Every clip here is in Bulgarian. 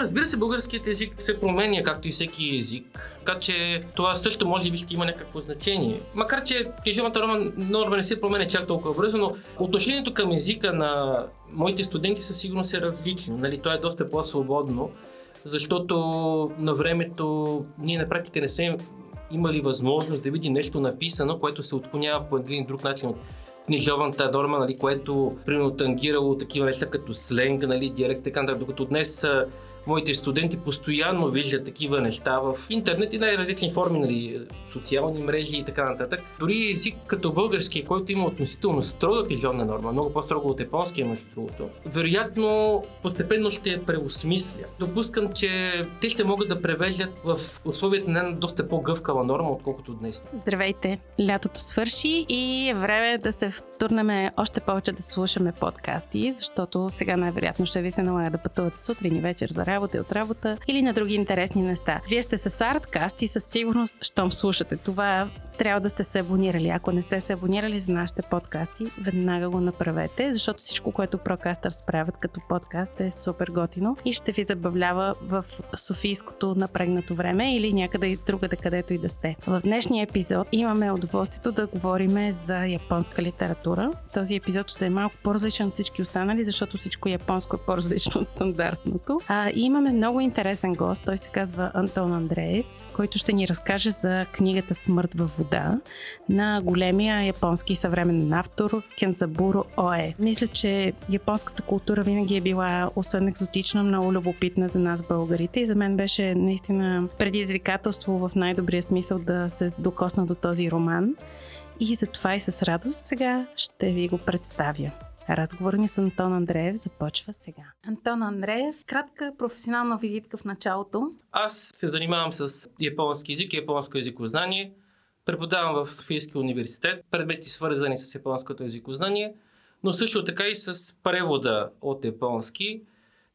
Разбира се, българският език се променя, както и всеки език, така че това също може би ще има някакво значение. Макар, че книжовната норма, норма не се променя чак толкова бързо, но отношението към езика на моите студенти със сигурност е различно. Нали? То е доста по-свободно, защото на времето ние на практика не сме имали възможност да видим нещо написано, което се отклонява по един друг начин от книжовната норма, нали, което примерно тангирало такива неща като сленг, нали, диалект, така докато днес моите студенти постоянно виждат такива неща в интернет и най-различни форми, нали, социални мрежи и така нататък. Дори език като български, който има относително строга книжовна норма, много по-строго от японския, между вероятно постепенно ще преосмисля. Допускам, че те ще могат да превеждат в условията на една доста по-гъвкава норма, отколкото днес. Здравейте! Лятото свърши и е време да се втурнем още повече да слушаме подкасти, защото сега най-вероятно ще ви се налага да пътувате сутрин и вечер за работа и от работа или на други интересни места. Вие сте с Арткаст и със сигурност, щом слушате това, трябва да сте се абонирали. Ако не сте се абонирали за нашите подкасти, веднага го направете, защото всичко, което Procasters правят като подкаст е супер готино и ще ви забавлява в Софийското напрегнато време или някъде и другаде, където и да сте. В днешния епизод имаме удоволствието да говорим за японска литература. Този епизод ще е малко по-различен от всички останали, защото всичко японско е по-различно от стандартното. А, и имаме много интересен гост. Той се казва Антон Андреев който ще ни разкаже за книгата Смърт във вода на големия японски съвременен автор Кензабуро Ое. Мисля, че японската култура винаги е била освен екзотична, много любопитна за нас българите и за мен беше наистина предизвикателство в най-добрия смисъл да се докосна до този роман. И затова и с радост сега ще ви го представя. Разговор ни с Антон Андреев започва сега. Антон Андреев, кратка професионална визитка в началото. Аз се занимавам с японски язик и японско езикознание. Преподавам в Софийския университет предмети свързани с японското езикознание, но също така и с превода от японски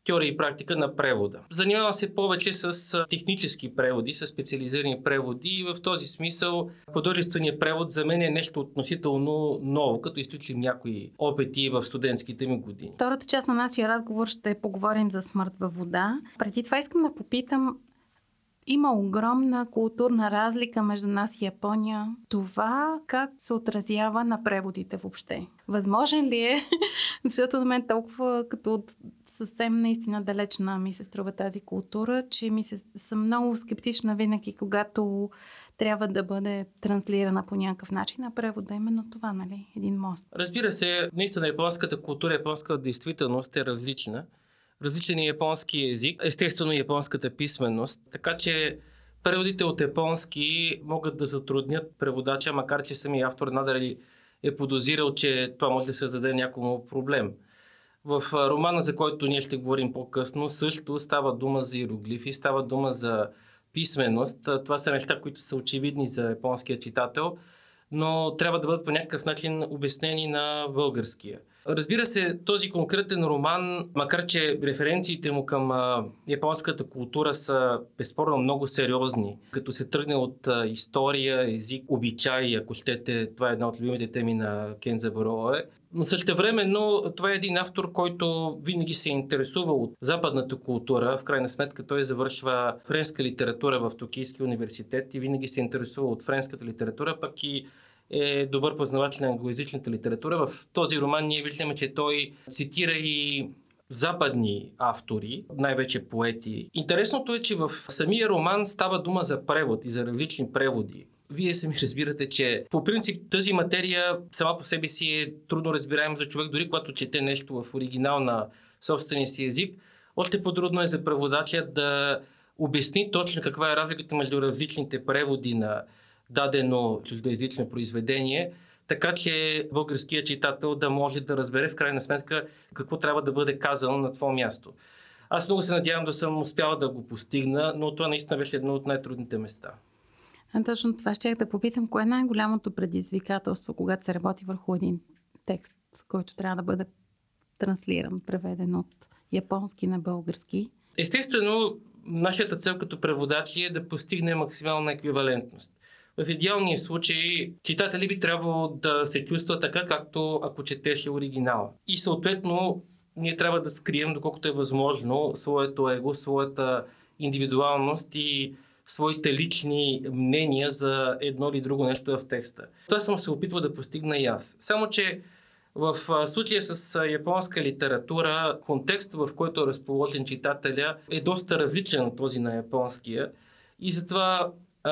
теория и практика на превода. Занимавам се повече с технически преводи, с специализирани преводи и в този смисъл художественият превод за мен е нещо относително ново, като изключим някои опити в студентските ми години. Втората част на нашия разговор ще поговорим за смърт във вода. Преди това искам да попитам има огромна културна разлика между нас и Япония. Това как се отразява на преводите въобще? Възможен ли е? Защото на мен толкова като от съвсем наистина далечна ми се струва тази култура, че ми се, съм много скептична винаги, когато трябва да бъде транслирана по някакъв начин, а превода е именно това, нали? Един мост. Разбира се, наистина японската култура, японската действителност е различна. Различен японски език, естествено японската писменост, така че преводите от японски могат да затруднят преводача, макар че самия автор надали е подозирал, че това може да създаде някому проблем. В романа, за който ние ще говорим по-късно, също става дума за иероглифи, става дума за писменост. Това са неща, които са очевидни за японския читател, но трябва да бъдат по някакъв начин обяснени на българския. Разбира се, този конкретен роман, макар че референциите му към а, японската култура са безспорно много сериозни, като се тръгне от а, история, език, обичай, ако щете, това е една от любимите теми на Кенза Бароe, но също време, но това е един автор, който винаги се е интересувал от западната култура. В крайна сметка той завършва френска литература в Токийския университет и винаги се е интересувал от френската литература, пък и е добър познавател на англоязичната литература. В този роман ние виждаме, че той цитира и западни автори, най-вече поети. Интересното е, че в самия роман става дума за превод и за различни преводи. Вие сами разбирате, че по принцип тази материя сама по себе си е трудно разбираема за човек, дори когато чете нещо в оригинал на собствения си език. Още по-трудно е за преводача да обясни точно каква е разликата между различните преводи на дадено чуждоязично произведение, така че българският читател да може да разбере в крайна сметка какво трябва да бъде казано на това място. Аз много се надявам да съм успял да го постигна, но това наистина беше едно от най-трудните места. А точно това ще да попитам, кое е най-голямото предизвикателство, когато се работи върху един текст, който трябва да бъде транслиран, преведен от японски на български? Естествено, нашата цел като преводачи е да постигне максимална еквивалентност. В идеалния случай читатели би трябвало да се чувства така, както ако четеше оригинала. И съответно ние трябва да скрием, доколкото е възможно, своето его, своята индивидуалност и своите лични мнения за едно или друго нещо в текста. Това съм се опитвал да постигна и аз. Само, че в случая с японска литература, контекстът, в който е разположен читателя, е доста различен от този на японския. И затова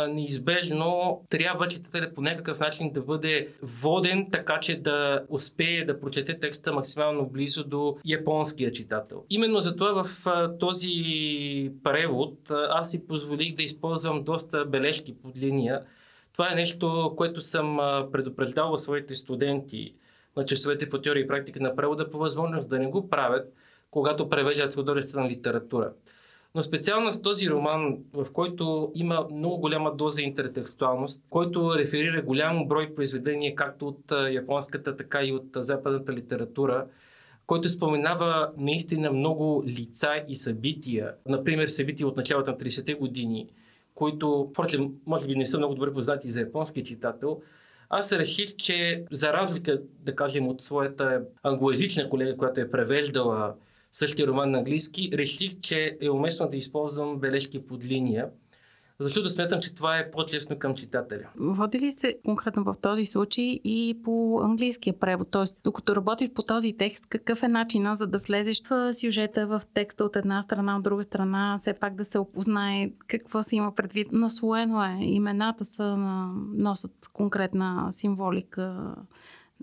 неизбежно трябва читателят по някакъв начин да бъде воден, така че да успее да прочете текста максимално близо до японския читател. Именно затова в този превод аз си позволих да използвам доста бележки под линия. Това е нещо, което съм предупреждал своите студенти на часовете по теория и практика на превода по възможност да не го правят, когато превеждат художествена литература. Но специално с този роман, в който има много голяма доза интертекстуалност, който реферира голям брой произведения, както от японската, така и от западната литература, който споменава наистина много лица и събития. Например, събития от началото на 30-те години, които, впрочем, може би не са много добре познати за японския читател, аз реших, че за разлика, да кажем, от своята англоязична колега, която е превеждала същия роман на английски, реших, че е уместно да използвам бележки под линия, защото смятам, че това е по-честно към читателя. Води ли се конкретно в този случай и по английския превод? Тоест, докато работиш по този текст, какъв е начина за да влезеш в сюжета, в текста от една страна, от друга страна, все пак да се опознае какво се има предвид? Наслоено е. Имената са носят конкретна символика,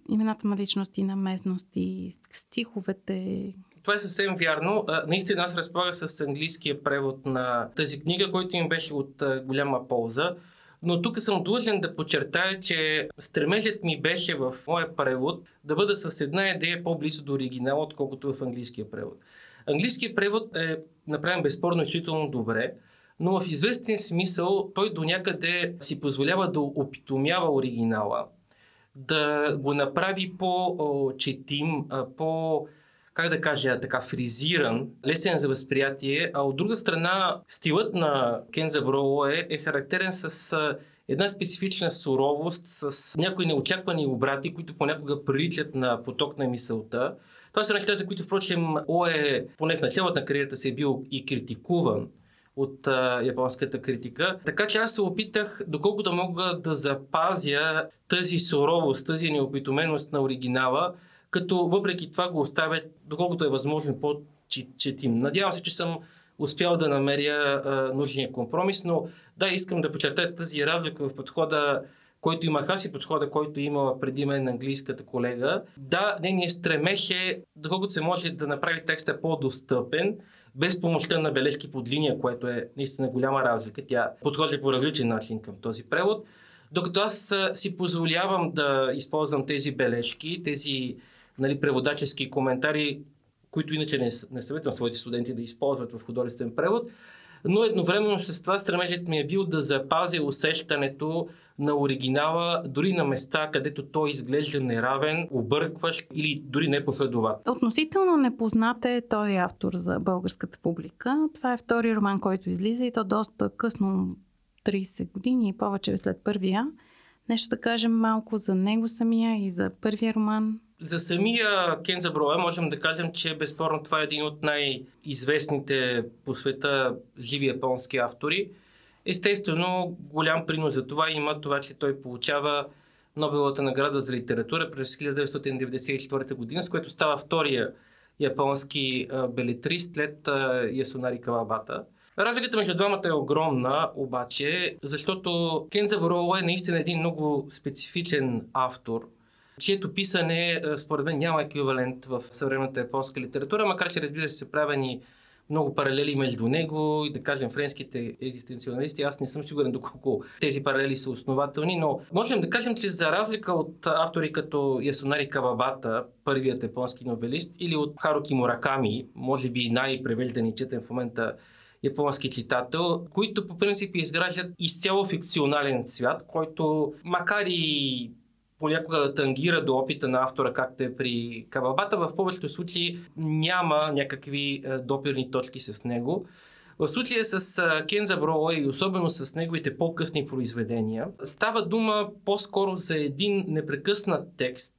имената на личности, на местности, стиховете, това е съвсем вярно. Наистина аз разполагах с английския превод на тази книга, който им беше от голяма полза. Но тук съм длъжен да подчертая, че стремежът ми беше в моя превод да бъда с една идея по-близо до оригинала, отколкото в английския превод. Английският превод е направен безспорно изключително добре, но в известен смисъл той до някъде си позволява да опитомява оригинала, да го направи по-четим, по как да кажа, така фризиран, лесен за възприятие, а от друга страна стилът на Кенза Броу е, е характерен с една специфична суровост, с някои неочаквани обрати, които понякога приличат на поток на мисълта. Това са неща, за които, впрочем, О е, поне в началото на кариерата си е бил и критикуван от а, японската критика. Така че аз се опитах, доколкото мога да запазя тази суровост, тази неопитоменост на оригинала, като въпреки това го оставят, доколкото е възможно, по-четим. Надявам се, че съм успял да намеря а, нужния компромис, но да, искам да подчертая тази разлика в подхода, който имах аз и подхода, който има преди мен английската колега. Да, нейният стремеж е, доколкото се може да направи текста по-достъпен, без помощта на бележки под линия, което е наистина голяма разлика. Тя подходи по различен начин към този превод. Докато аз си позволявам да използвам тези бележки, тези нали, преводачески коментари, които иначе не, не съветвам своите студенти да използват в художествен превод, но едновременно с това стремежът ми е бил да запазя усещането на оригинала, дори на места, където той изглежда неравен, объркващ или дори непоследовател. Относително непознат е този автор за българската публика. Това е втори роман, който излиза и то доста късно, 30 години и повече след първия. Нещо да кажем малко за него самия и за първия роман. За самия Кен Заброя можем да кажем, че безспорно това е един от най-известните по света живи японски автори. Естествено, голям принос за това има това, че той получава Нобеловата награда за литература през 1994 година, с което става втория японски белетрист след Ясунари Кавабата. Разликата между двамата е огромна, обаче, защото Кен Заброла е наистина един много специфичен автор – чието писане, е, според мен, няма еквивалент в съвременната японска литература, макар че разбира се са правени много паралели между него и да кажем френските екзистенциалисти. Аз не съм сигурен доколко тези паралели са основателни, но можем да кажем, че за разлика от автори като Ясунари Кавабата, първият японски новелист, или от Харуки Мураками, може би най-превеждан четен в момента японски читател, които по принцип изграждат изцяло фикционален свят, който макар и понякога тангира до опита на автора, както е при Кавабата. В повечето случаи няма някакви е, допирни точки с него. В случая с е, Кен Заброла и особено с неговите по-късни произведения, става дума по-скоро за един непрекъснат текст,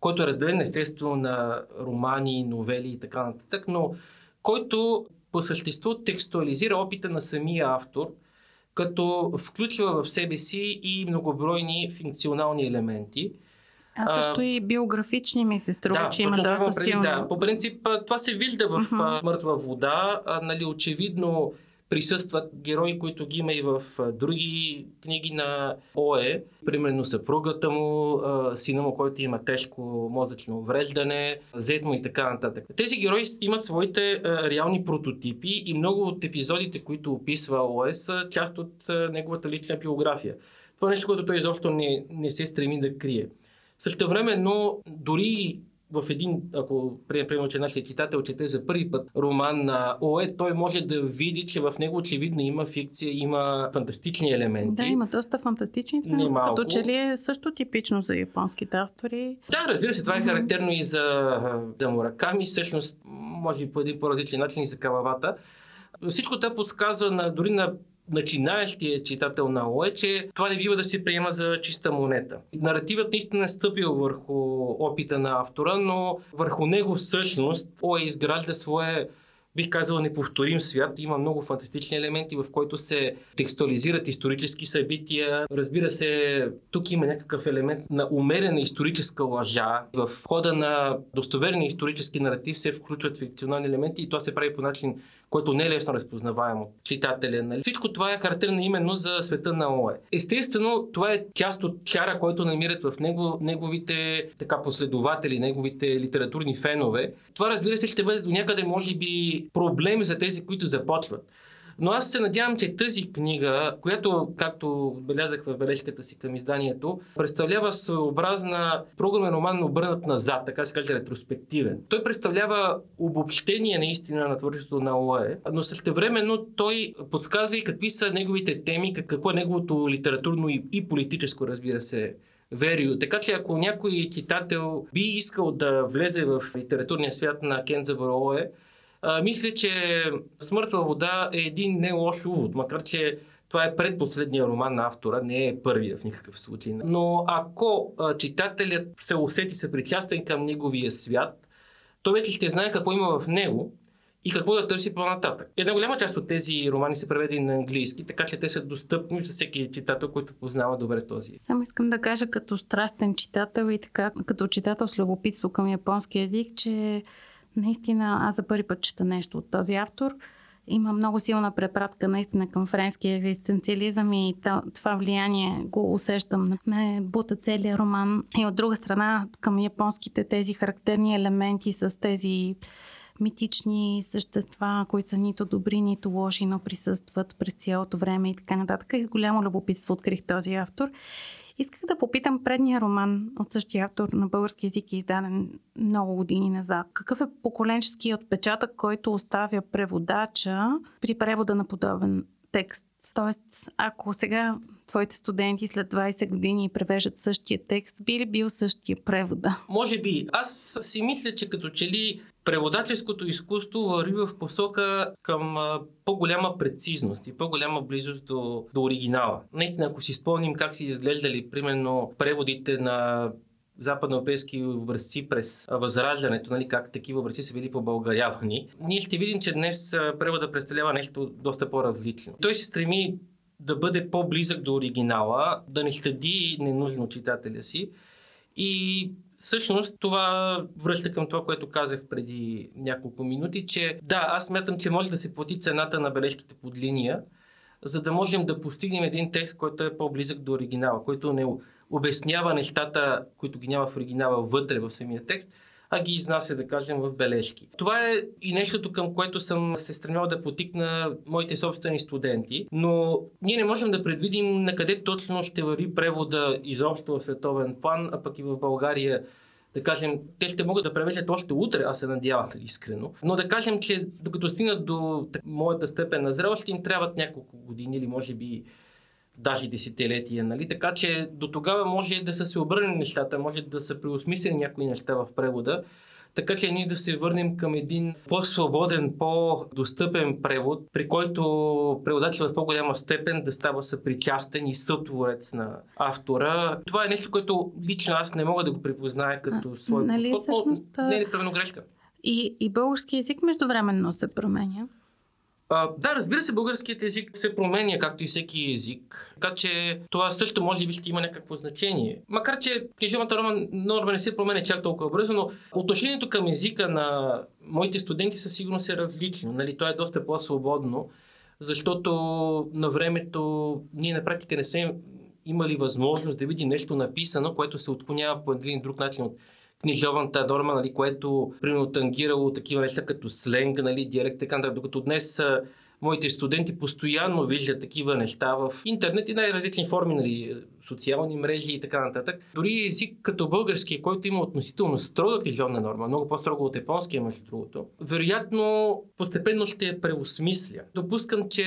който е разделен естествено на романи, новели и така нататък, но който по същество текстуализира опита на самия автор, като включва в себе си и многобройни функционални елементи. А също а, и биографични ми се струва, да, че има доста силно. Да, по принцип това се вижда в uh-huh. Мъртва вода. А, нали, очевидно присъстват герои, които ги има и в други книги на ОЕ. Примерно съпругата му, сина му, който има тежко мозъчно увреждане, зет му и така нататък. Тези герои имат своите реални прототипи и много от епизодите, които описва ОЕ, са част от неговата лична биография. Това е нещо, което той изобщо не, не се стреми да крие. Също време, но дори в един, ако примерно, че нашия читател чете за първи път роман на ОЕ, той може да види, че в него очевидно има фикция, има фантастични елементи. Да, има доста фантастични. Немалко. Като че ли е също типично за японските автори. Да, разбира се, това е характерно и за, за Мураками, всъщност, може би по един по-различен начин и за Кававата. Всичко това подсказва на, дори на начинаещия читател на ОЕ, че това не бива да се приема за чиста монета. Наративът наистина е стъпил върху опита на автора, но върху него всъщност ОЕ изгражда свое бих казал, неповторим свят. Има много фантастични елементи, в които се текстуализират исторически събития. Разбира се, тук има някакъв елемент на умерена историческа лъжа. В хода на достоверния исторически наратив се включват фикционални елементи и това се прави по начин, който не е лесно разпознаваем от читателя. Нали? Всичко това е характерно именно за света на ОЕ. Естествено, това е част от чара, който намират в него неговите така последователи, неговите литературни фенове. Това разбира се ще бъде до някъде може би проблем за тези, които започват. Но аз се надявам, че тази книга, която, както отбелязах в бележката си към изданието, представлява своеобразна програмен роман, обърнат назад, така се каже ретроспективен. Той представлява обобщение наистина на творчеството на ОЕ, но същевременно той подсказва и какви са неговите теми, какво е неговото литературно и, и политическо, разбира се, верио. Така че ако някой читател би искал да влезе в литературния свят на Кензабуро Ое, а, мисля, че Смъртва вода е един не лош увод, макар че това е предпоследния роман на автора, не е първия в никакъв случай. Но ако а, читателят се усети съпричастен към неговия свят, той вече ще знае какво има в него и какво да търси по-нататък. Една голяма част от тези романи са преведени на английски, така че те са достъпни за всеки читател, който познава добре този. Само искам да кажа като страстен читател и така като читател с любопитство към японски язик, че наистина аз за първи път чета нещо от този автор. Има много силна препратка наистина към френския екзистенциализъм и това влияние го усещам. Ме бута целият роман. И от друга страна към японските тези характерни елементи с тези митични същества, които са нито добри, нито лоши, но присъстват през цялото време и така нататък. И с голямо любопитство открих този автор. Исках да попитам предния роман от същия автор на български язик е издаден много години назад. Какъв е поколенческият отпечатък, който оставя преводача при превода на подобен текст? Тоест, ако сега твоите студенти след 20 години превеждат същия текст, би ли бил същия превода? Може би. Аз си мисля, че като че ли преводаческото изкуство върви в посока към по-голяма прецизност и по-голяма близост до, до оригинала. Наистина, ако си спомним как си изглеждали, примерно, преводите на западноевропейски образци през възраждането, нали, как такива образци са били по-българявани, ние ще видим, че днес превода представлява нещо доста по-различно. Той се стреми да бъде по-близък до оригинала, да не щади ненужно читателя си и Всъщност това връща към това, което казах преди няколко минути, че да, аз смятам, че може да се плати цената на бележките под линия, за да можем да постигнем един текст, който е по-близък до оригинала, който не обяснява нещата, които ги няма в оригинала вътре в самия текст, а ги изнася, да кажем, в бележки. Това е и нещото, към което съм се стремял да потикна моите собствени студенти, но ние не можем да предвидим на къде точно ще върви превода изобщо в световен план, а пък и в България да кажем, те ще могат да превеждат още утре, аз се надявам искрено. Но да кажем, че докато стигнат до моята степен на зрелост, им трябват няколко години или може би даже десетилетия. Нали? Така че до тогава може да са се обърнали нещата, може да са преосмислени някои неща в превода. така че ние да се върнем към един по-свободен, по-достъпен превод, при който преводачът в по-голяма степен да става съпричастен и сътворец на автора. Това е нещо, което лично аз не мога да го припозная като свой нали, всъщност, но не е непременно грешка. И, и български язик междувременно се променя. Да, разбира се, българският език се променя, както и всеки език. Така че това също може би ще има някакво значение. Макар, че книжовната норма, норма не се променя чак толкова бързо, но отношението към езика на моите студенти със сигурност е различно. Нали? То е доста по-свободно, защото на времето ние на практика не сме имали възможност да видим нещо написано, което се отклонява по един друг начин от книжовната норма, нали, което примерно тангирало такива неща като сленг, нали, диалект, така нататък, докато днес моите студенти постоянно виждат такива неща в интернет и най-различни форми, нали, социални мрежи и така нататък. Дори език като български, който има относително строга книжовна норма, много по-строго от японския, между другото, вероятно постепенно ще преосмисля. Допускам, че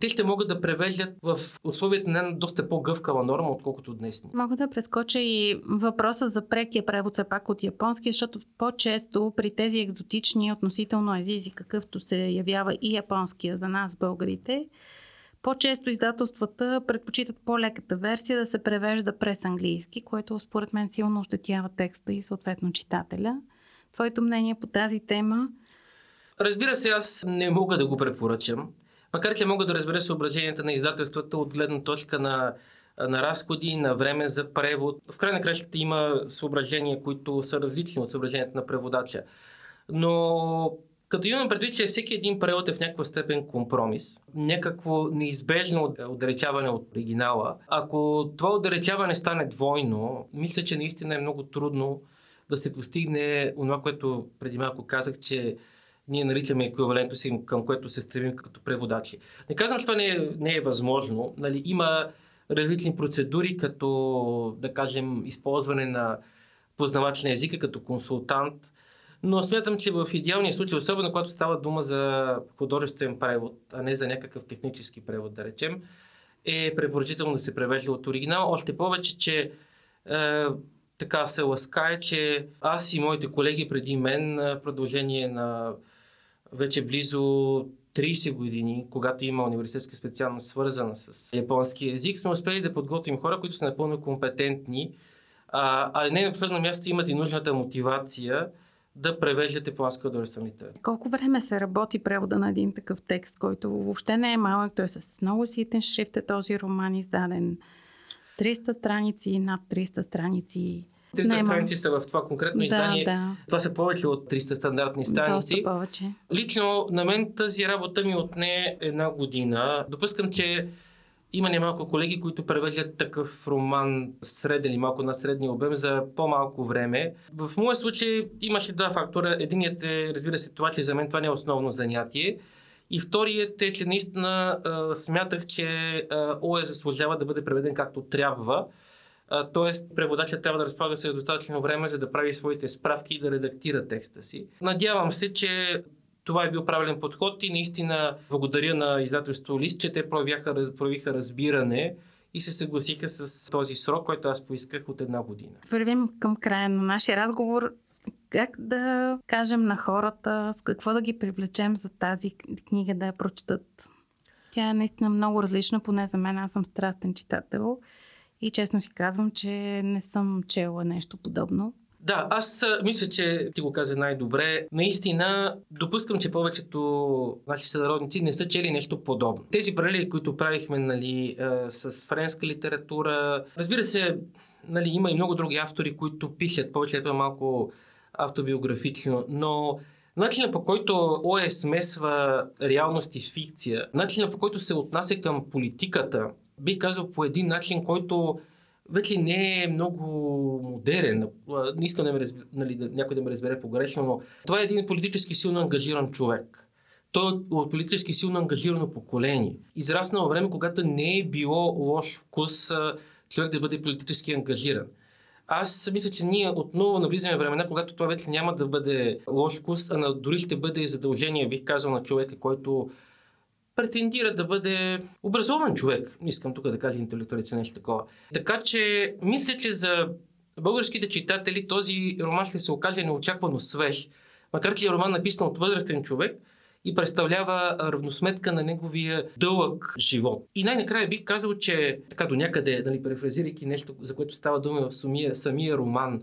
те ще могат да превеждат в условията на доста по-гъвкава норма, отколкото днес. Мога да прескоча и въпроса за прекия превод все пак от японски, защото по-често при тези екзотични относително езици, какъвто се явява и японския за нас, българите, по-често издателствата предпочитат по-леката версия да се превежда през английски, което според мен силно ощетява текста и съответно читателя. Твоето мнение по тази тема? Разбира се, аз не мога да го препоръчам. Макар че мога да разбера съображенията на издателствата от гледна точка на, на разходи, на време за превод. В край на кращата има съображения, които са различни от съображенията на преводача. Но като имам предвид, че всеки един превод е в някаква степен компромис, някакво неизбежно отдалечаване от оригинала. Ако това отдалечаване стане двойно, мисля, че наистина е много трудно да се постигне това, което преди малко казах, че ние наричаме еквивалентно си, към което се стремим като преводачи. Не казвам, че това не е, не е възможно. Нали, има различни процедури, като, да кажем, използване на познавач на езика като консултант, но смятам, че в идеалния случай, особено когато става дума за художествен превод, а не за някакъв технически превод, да речем, е препоръчително да се превежда от оригинал. Още повече, че е, така се ласкае, че аз и моите колеги преди мен, в продължение на вече близо 30 години, когато има университетска специалност свързана с японски язик, сме успели да подготвим хора, които са напълно компетентни, а, а не на последно място имат и нужната мотивация да превеждате японска художествена литература. Колко време се работи превода на един такъв текст, който въобще не е малък, той е с много ситен шрифт е този роман издаден. 300 страници, над 300 страници. 300 Нема. страници са в това конкретно да, издание. Да. Това са повече от 300 стандартни страници. Доста повече. Лично на мен тази работа ми отне една година. Допускам, че има немалко колеги, които превеждат такъв роман среден или малко над средния обем за по-малко време. В моя случай имаше два фактора. Единият е, разбира се, това, че за мен това не е основно занятие. И вторият е, че наистина а, смятах, че а, ОЕ заслужава да бъде преведен както трябва. Тоест, преводачът трябва да разполага с достатъчно време, за да прави своите справки и да редактира текста си. Надявам се, че това е бил правилен подход и наистина благодаря на издателство Лист, че те проявяха, проявиха разбиране и се съгласиха с този срок, който аз поисках от една година. Вървим към края на нашия разговор. Как да кажем на хората, с какво да ги привлечем за тази книга да я прочетат? Тя е наистина много различна, поне за мен. Аз съм страстен читател и честно си казвам, че не съм чела нещо подобно. Да, аз мисля, че ти го каза най-добре. Наистина, допускам, че повечето наши сънародници не са чели нещо подобно. Тези паралели, които правихме нали, с френска литература, разбира се, нали, има и много други автори, които пишат, повече е малко автобиографично, но Начинът по който ОЕ смесва реалност и фикция, начинът по който се отнася към политиката, бих казал по един начин, който вече не е много модерен. Не искам да ме разб... нали, да, някой да ме разбере погрешно, но това е един политически силно ангажиран човек. Той е от политически силно ангажирано поколение. Израснало време, когато не е било лош вкус човек да бъде политически ангажиран. Аз мисля, че ние отново навлизаме времена, когато това вече няма да бъде лош вкус, а дори ще бъде задължение, бих казал, на човека, който претендира да бъде образован човек. Искам тук да кажа интелектуалица нещо такова. Така че, мисля, че за българските читатели този роман ще се окаже неочаквано свеж, макар че е роман написан от възрастен човек и представлява равносметка на неговия дълъг живот. И най-накрая бих казал, че така до някъде, нали, префразирайки нещо, за което става дума в самия, самия роман,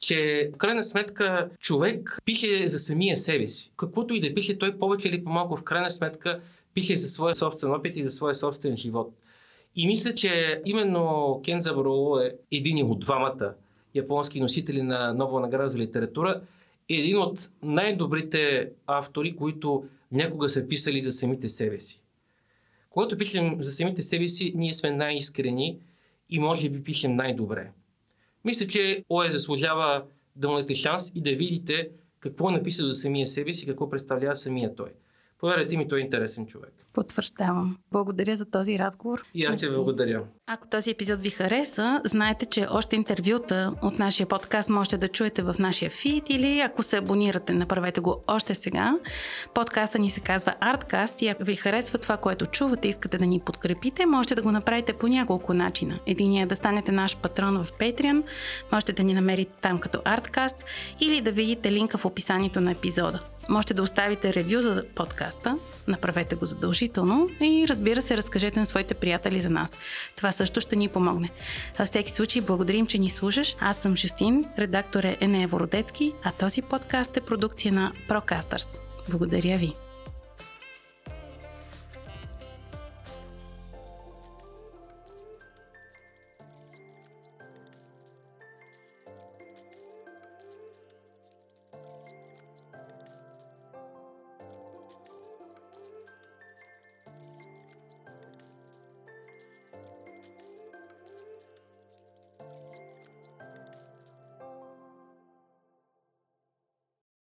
че в крайна сметка човек пише за самия себе си. Каквото и да пише, той повече или по-малко в крайна сметка пише за своя собствен опит и за своя собствен живот. И мисля, че именно Кен Забароу е един от двамата японски носители на Нобел награда за литература, е един от най-добрите автори, които някога са писали за самите себе си. Когато пишем за самите себе си, ние сме най-искрени и може би пишем най-добре. Мисля, че ОЕ заслужава да му дадете шанс и да видите какво е написал за самия себе си, какво представлява самия той. Повярвайте ми, той е интересен човек. Потвърждавам. Благодаря за този разговор. И аз ще ви благодаря. Ако този епизод ви хареса, знаете, че още интервюта от нашия подкаст можете да чуете в нашия фид или ако се абонирате, направете го още сега. Подкаста ни се казва Artcast и ако ви харесва това, което чувате, искате да ни подкрепите, можете да го направите по няколко начина. Единият е да станете наш патрон в Patreon, можете да ни намерите там като Artcast или да видите линка в описанието на епизода. Можете да оставите ревю за подкаста, направете го задължително и разбира се, разкажете на своите приятели за нас. Това също ще ни помогне. Във всеки случай, благодарим, че ни слушаш. Аз съм Жустин, редактор е Енея Вородецки, а този подкаст е продукция на Procasters. Благодаря ви!